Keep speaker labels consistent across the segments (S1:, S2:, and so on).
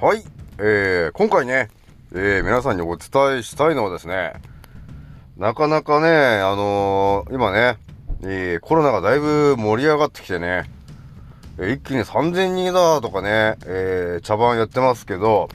S1: はい、えー、今回ね、えー、皆さんにお伝えしたいのはですね、なかなかね、あのー、今ね、えー、コロナがだいぶ盛り上がってきてね、え一気に3000人だとかね、えー、茶番やってますけど、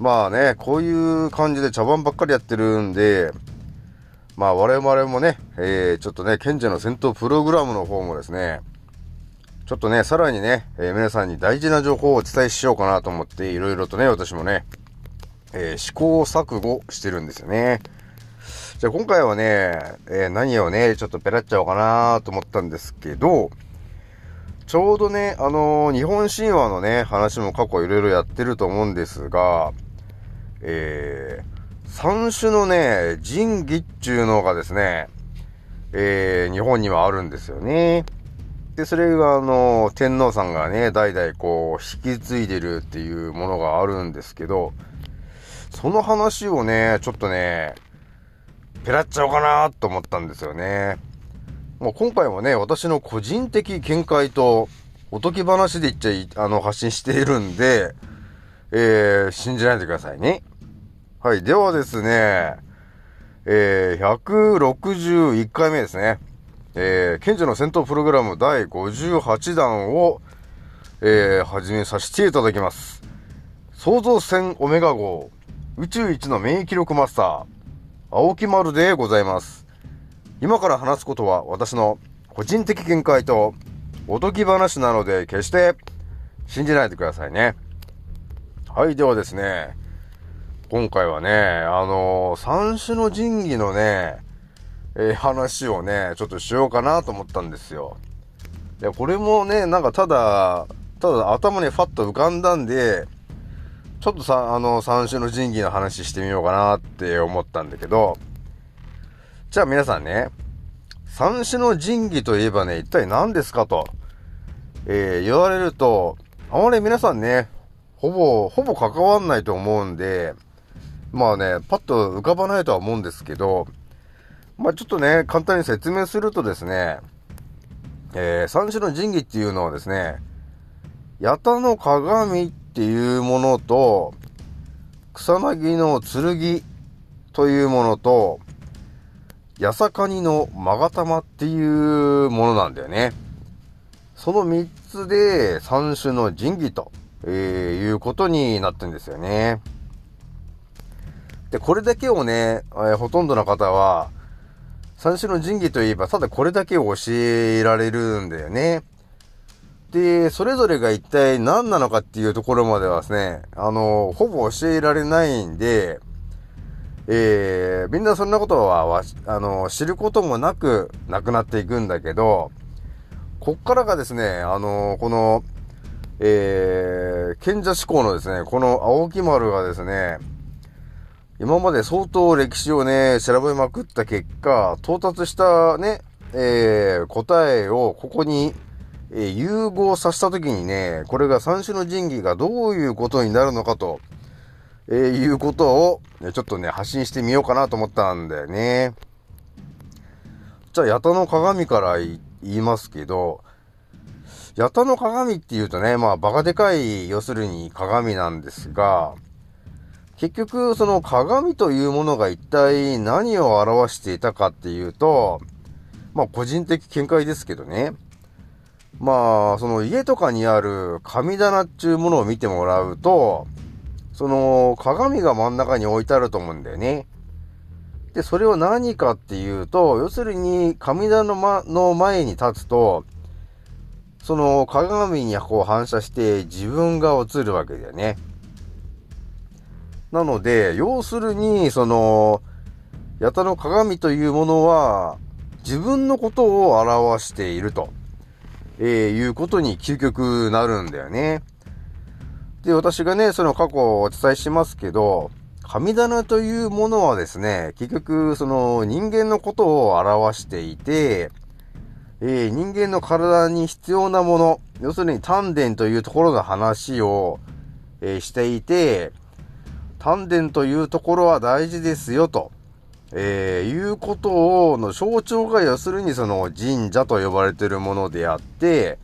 S1: まあね、こういう感じで茶番ばっかりやってるんで、まあ我々もね、えー、ちょっとね、賢者の戦闘プログラムの方もですね、ちょっとね、さらにね、えー、皆さんに大事な情報をお伝えしようかなと思って、いろいろとね、私もね、えー、試行錯誤してるんですよね。じゃあ今回はね、えー、何をね、ちょっとペラっちゃおうかなと思ったんですけど、ちょうどね、あのー、日本神話のね、話も過去いろいろやってると思うんですが、えー、三種のね、神器っていうのがですね、えー、日本にはあるんですよね。で、それがあの、天皇さんがね、代々こう、引き継いでるっていうものがあるんですけど、その話をね、ちょっとね、ペラっちゃおうかなと思ったんですよね。もう今回はね、私の個人的見解と、おとぎ話で言っちゃい、あの、発信しているんで、えー、信じないでくださいね。はい。ではですね、えー、161回目ですね。えー、賢者の戦闘プログラム第58弾を、えー、始めさせていただきます。創造船オメガ号、宇宙一の免疫力マスター、青木丸でございます。今から話すことは私の個人的見解とおとぎ話なので決して信じないでくださいね。はい、ではですね、今回はね、あのー、三種の神器のね、えー、話をね、ちょっとしようかなと思ったんですよ。で、これもね、なんかただ、ただ頭にファッと浮かんだんで、ちょっとさ、あの、三種の神器の話してみようかなって思ったんだけど、じゃあ皆さんね、三種の神器といえばね、一体何ですかと、えー、言われると、あまり皆さんね、ほぼ、ほぼ関わんないと思うんで、まあね、パッと浮かばないとは思うんですけど、まあちょっとね、簡単に説明するとですね、えー、三種の神器っていうのはですね、八田の鏡っていうものと、草薙の剣というものと、八坂にの勾玉っていうものなんだよね。その三つで三種の神器と、えー、いうことになってんですよね。で、これだけをね、えー、ほとんどの方は、三種の神器といえば、ただこれだけを教えられるんだよね。で、それぞれが一体何なのかっていうところまではですね、あの、ほぼ教えられないんで、えー、みんなそんなことは、あの、知ることもなく、なくなっていくんだけど、こっからがですね、あの、この、えー、賢者志向のですね、この青木丸がですね、今まで相当歴史をね、調べまくった結果、到達したね、えー、答えをここに、えー、融合させたときにね、これが三種の神器がどういうことになるのかと、えー、いうことを、ちょっとね、発信してみようかなと思ったんだよね。じゃあ、八田の鏡から言いますけど、八田の鏡って言うとね、まあ、バカでかい、要するに鏡なんですが、結局、その鏡というものが一体何を表していたかっていうと、まあ個人的見解ですけどね。まあ、その家とかにある神棚っていうものを見てもらうと、その鏡が真ん中に置いてあると思うんだよね。で、それは何かっていうと、要するに神棚の前に立つと、その鏡にこう反射して自分が映るわけだよね。なので、要するに、その、八田の鏡というものは、自分のことを表していると、えー、いうことに究極なるんだよね。で、私がね、その過去をお伝えしますけど、神棚というものはですね、結局、その人間のことを表していて、えー、人間の体に必要なもの、要するに丹田というところの話を、えー、していて、丹田というところは大事ですよ、と、えー、いうことを、の象徴が要するにその神社と呼ばれているものであって、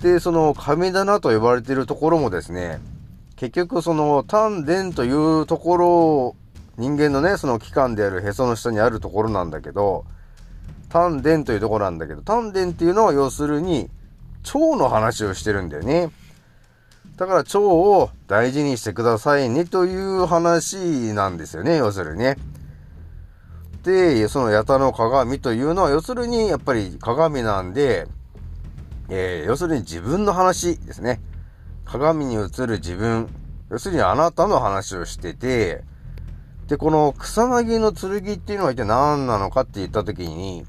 S1: で、その神棚と呼ばれているところもですね、結局その丹田というところを、人間のね、その器官であるへその下にあるところなんだけど、丹田というところなんだけど、丹田っていうのは要するに腸の話をしてるんだよね。だから腸を大事にしてくださいねという話なんですよね、要するにね。で、その八田の鏡というのは、要するにやっぱり鏡なんで、えー、要するに自分の話ですね。鏡に映る自分。要するにあなたの話をしてて、で、この草薙の剣っていうのは一体何なのかって言ったときに、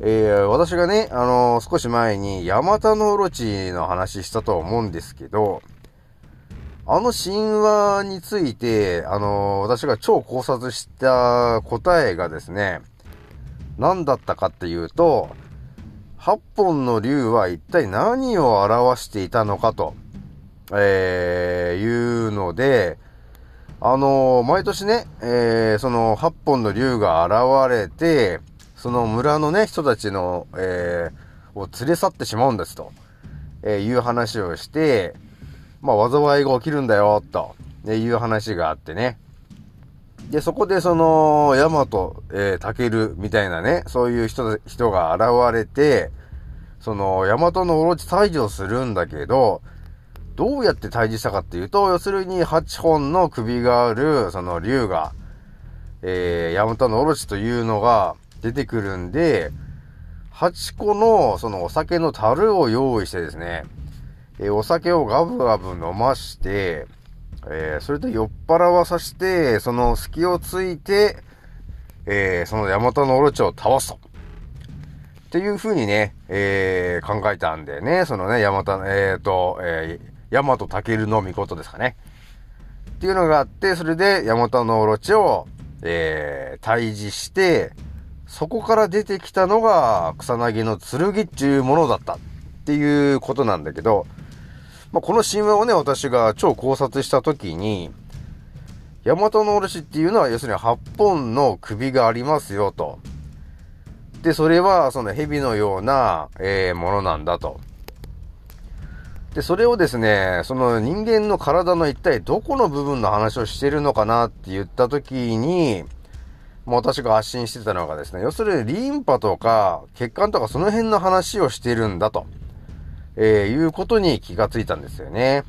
S1: えー、私がね、あのー、少し前に、ヤマタノオロチの話したと思うんですけど、あの神話について、あのー、私が超考察した答えがですね、何だったかっていうと、八本の竜は一体何を表していたのかと、えー、いうので、あの、毎年ね、え、その八本の竜が現れて、その村のね、人たちの、えー、を連れ去ってしまうんですと、えいう話をして、まあ、災いが起きるんだよ、と、いう話があってね。で、そこでその、ヤマト、えー、タケルみたいなね、そういう人、人が現れて、その、ヤマトのオロチ退治をするんだけど、どうやって退治したかっていうと、要するに8本の首がある、その竜が、えー、ヤマトのオロチというのが、出てくるんで、8個のそのお酒の樽を用意してですね、えー、お酒をガブガブ飲まして、えー、それと酔っ払わさして、その隙をついて、えー、その山本のオロチを倒すと。っていう風にね、えー、考えたんでね、そのね、山本、えっ、ー、と、えー、大和武の御事ですかね。っていうのがあって、それで山本のオロチを、えー、退治して、そこから出てきたのが草薙の剣っていうものだったっていうことなんだけど、まあ、この神話をね、私が超考察した時に、大和のおろしっていうのは要するに8本の首がありますよと。で、それはその蛇のような、えー、ものなんだと。で、それをですね、その人間の体の一体どこの部分の話をしてるのかなって言った時に、もう私が発信してたのがですね、要するにリンパとか血管とかその辺の話をしてるんだと、えー、いうことに気がついたんですよね。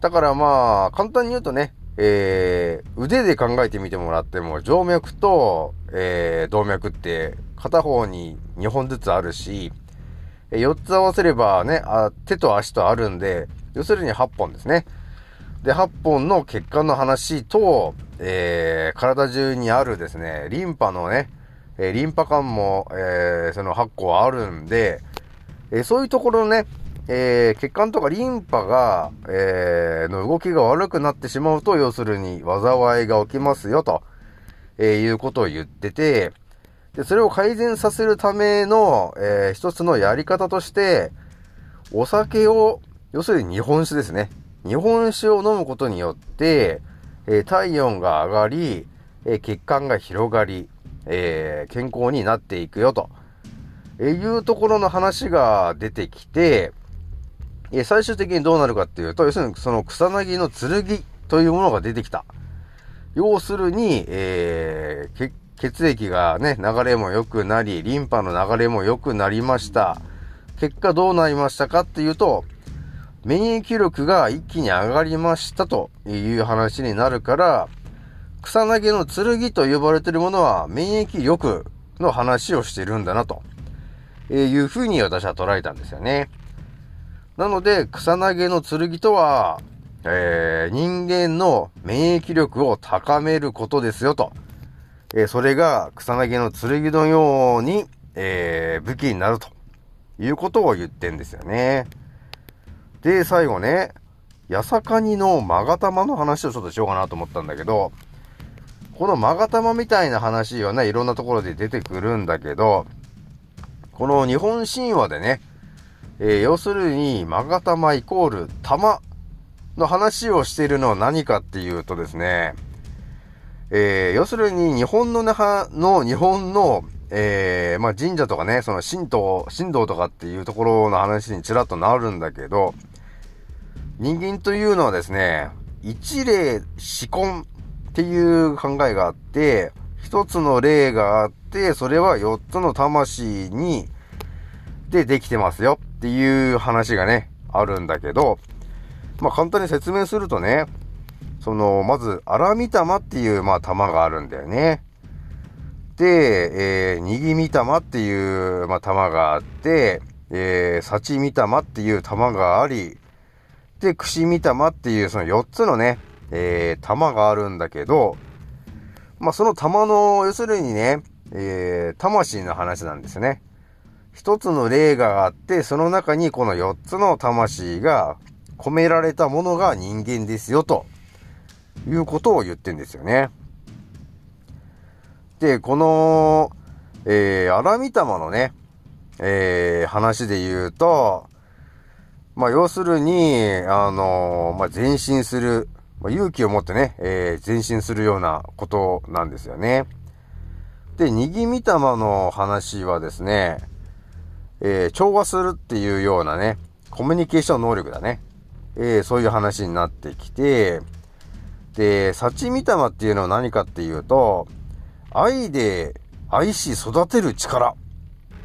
S1: だからまあ、簡単に言うとね、えー、腕で考えてみてもらっても、静脈と、えー、動脈って片方に2本ずつあるし、4つ合わせればね、あ手と足とあるんで、要するに8本ですね。で、8本の血管の話と、えー、体中にあるですね、リンパのね、えー、リンパ管も、えー、その8個あるんで、えー、そういうところね、えー、血管とかリンパが、えー、の動きが悪くなってしまうと、要するに災いが起きますよ、と、えー、いうことを言ってて、で、それを改善させるための、えー、一つのやり方として、お酒を、要するに日本酒ですね。日本酒を飲むことによって、え、体温が上がり、え、血管が広がり、えー、健康になっていくよと、えいうところの話が出てきて、え最終的にどうなるかっていうと、要するにその草薙の剣というものが出てきた。要するに、え血液がね、流れも良くなり、リンパの流れも良くなりました。結果どうなりましたかっていうと、免疫力が一気に上がりましたという話になるから、草薙の剣と呼ばれているものは免疫力の話をしてるんだなというふうに私は捉えたんですよね。なので、草薙の剣とは、えー、人間の免疫力を高めることですよと。えー、それが草薙の剣のように、えー、武器になるということを言ってんですよね。で、最後ね、八坂にの勾玉の話をちょっとしようかなと思ったんだけど、この勾玉みたいな話はね、いろんなところで出てくるんだけど、この日本神話でね、えー、要するに、勾玉イコール玉の話をしているのは何かっていうとですね、えー、要するに日本の中の、日本の、えー、まあ、神社とかね、その神道、神道とかっていうところの話にちらっとなるんだけど、人間というのはですね、一霊四魂っていう考えがあって、一つの霊があって、それは四つの魂に、でできてますよっていう話がね、あるんだけど、まあ簡単に説明するとね、その、まず、荒御玉っていう、まあ玉があるんだよね。で、えー、にぎみ玉っていう、まあ玉があって、えー、幸み玉っていう玉があり、で、串み玉っていうその4つのね、えー、玉があるんだけど、まあ、その玉の、要するにね、えー、魂の話なんですね。一つの霊があって、その中にこの4つの魂が込められたものが人間ですよ、ということを言ってんですよね。で、この、えー、荒御玉のね、えー、話で言うと、まあ、要するに、あのー、まあ、前進する、まあ、勇気を持ってね、えー、前進するようなことなんですよね。で、にぎみたまの話はですね、えー、調和するっていうようなね、コミュニケーション能力だね。えー、そういう話になってきて、で、幸みたまっていうのは何かっていうと、愛で愛し育てる力っ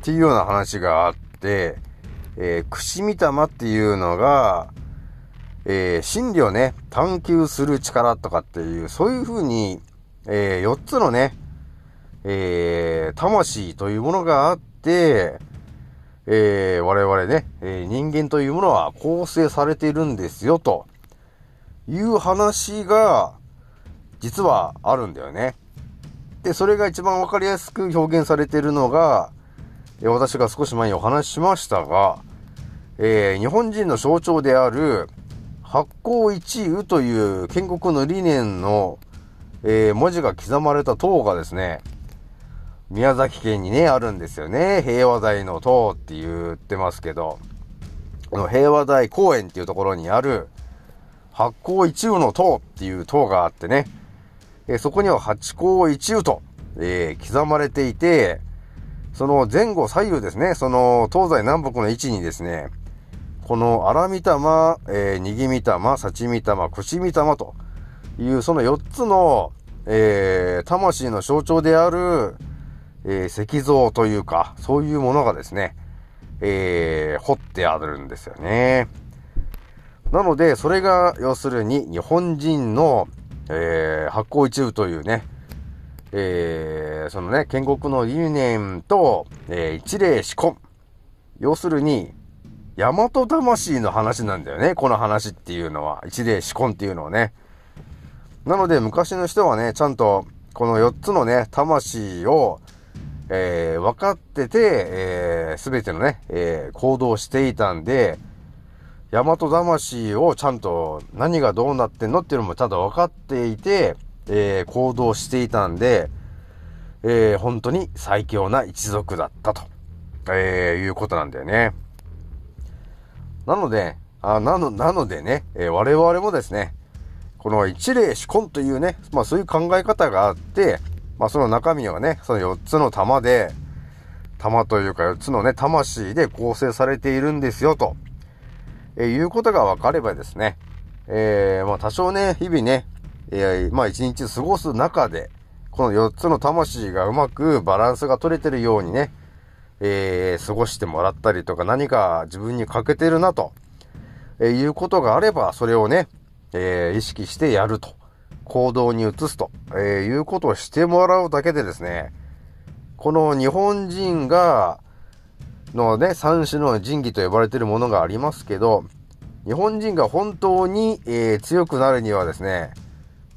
S1: ていうような話があって、えー、串みたまっていうのが、えー、真理をね、探求する力とかっていう、そういう風に、えー、4つのね、えー、魂というものがあって、えー、我々ね、え、人間というものは構成されているんですよ、という話が、実はあるんだよね。で、それが一番わかりやすく表現されているのが、私が少し前にお話ししましたが、えー、日本人の象徴である発行一遊という建国の理念の、えー、文字が刻まれた塔がですね、宮崎県にね、あるんですよね。平和台の塔って言ってますけど、この平和台公園っていうところにある発行一遊の塔っていう塔があってね、えー、そこには八甲一遊と、えー、刻まれていて、その前後左右ですね、その東西南北の位置にですね、この荒御玉、えー、にぎみ玉、幸み玉、串み玉というその4つの、えー、魂の象徴である、えー、石像というか、そういうものがですね、えー、掘ってあるんですよね。なので、それが要するに日本人の、えー、発行一部というね、えー、そのね、建国の理念と、えー、一例四魂。要するに、大和魂の話なんだよね、この話っていうのは。一例四魂っていうのはね。なので、昔の人はね、ちゃんと、この4つのね、魂を、えー、分かってて、えー、全てのね、えー、行動していたんで、大和魂をちゃんと何がどうなってんのっていうのもちゃんと分かっていて、えー、行動していたんで、えー、本当に最強な一族だったと、えー、いうことなんだよね。なので、あなの、なのでね、えー、我々もですね、この一例四魂というね、まあそういう考え方があって、まあその中身はね、その4つの玉で、玉というか4つのね、魂で構成されているんですよ、と、えー、いうことが分かればですね、えー、まあ多少ね、日々ね、えー、まあ一日過ごす中で、この4つの魂がうまくバランスが取れてるようにね、えー、過ごしてもらったりとか何か自分に欠けてるなと、えー、いうことがあれば、それをね、えー、意識してやると。行動に移すと、えー、いうことをしてもらうだけでですね、この日本人が、のね、三種の神器と呼ばれているものがありますけど、日本人が本当に、えー、強くなるにはですね、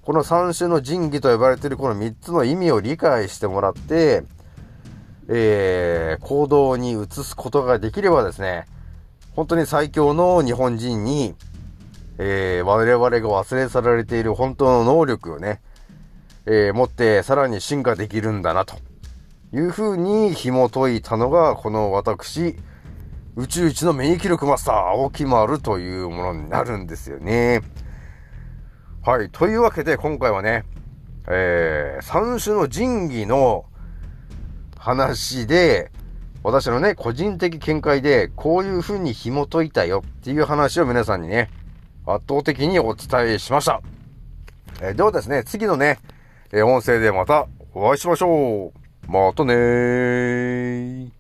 S1: この三種の神器と呼ばれているこの三つの意味を理解してもらって、えー、行動に移すことができればですね、本当に最強の日本人に、えー、我々が忘れ去られている本当の能力をね、えー、持ってさらに進化できるんだな、というふうに紐解いたのが、この私、宇宙一の免疫力マスター、青木丸というものになるんですよね。はい。というわけで、今回はね、えー、三種の神器の話で、私のね、個人的見解で、こういう風に紐解いたよっていう話を皆さんにね、圧倒的にお伝えしました。えーではですね、次のね、えー音声でまたお会いしましょう。またねー。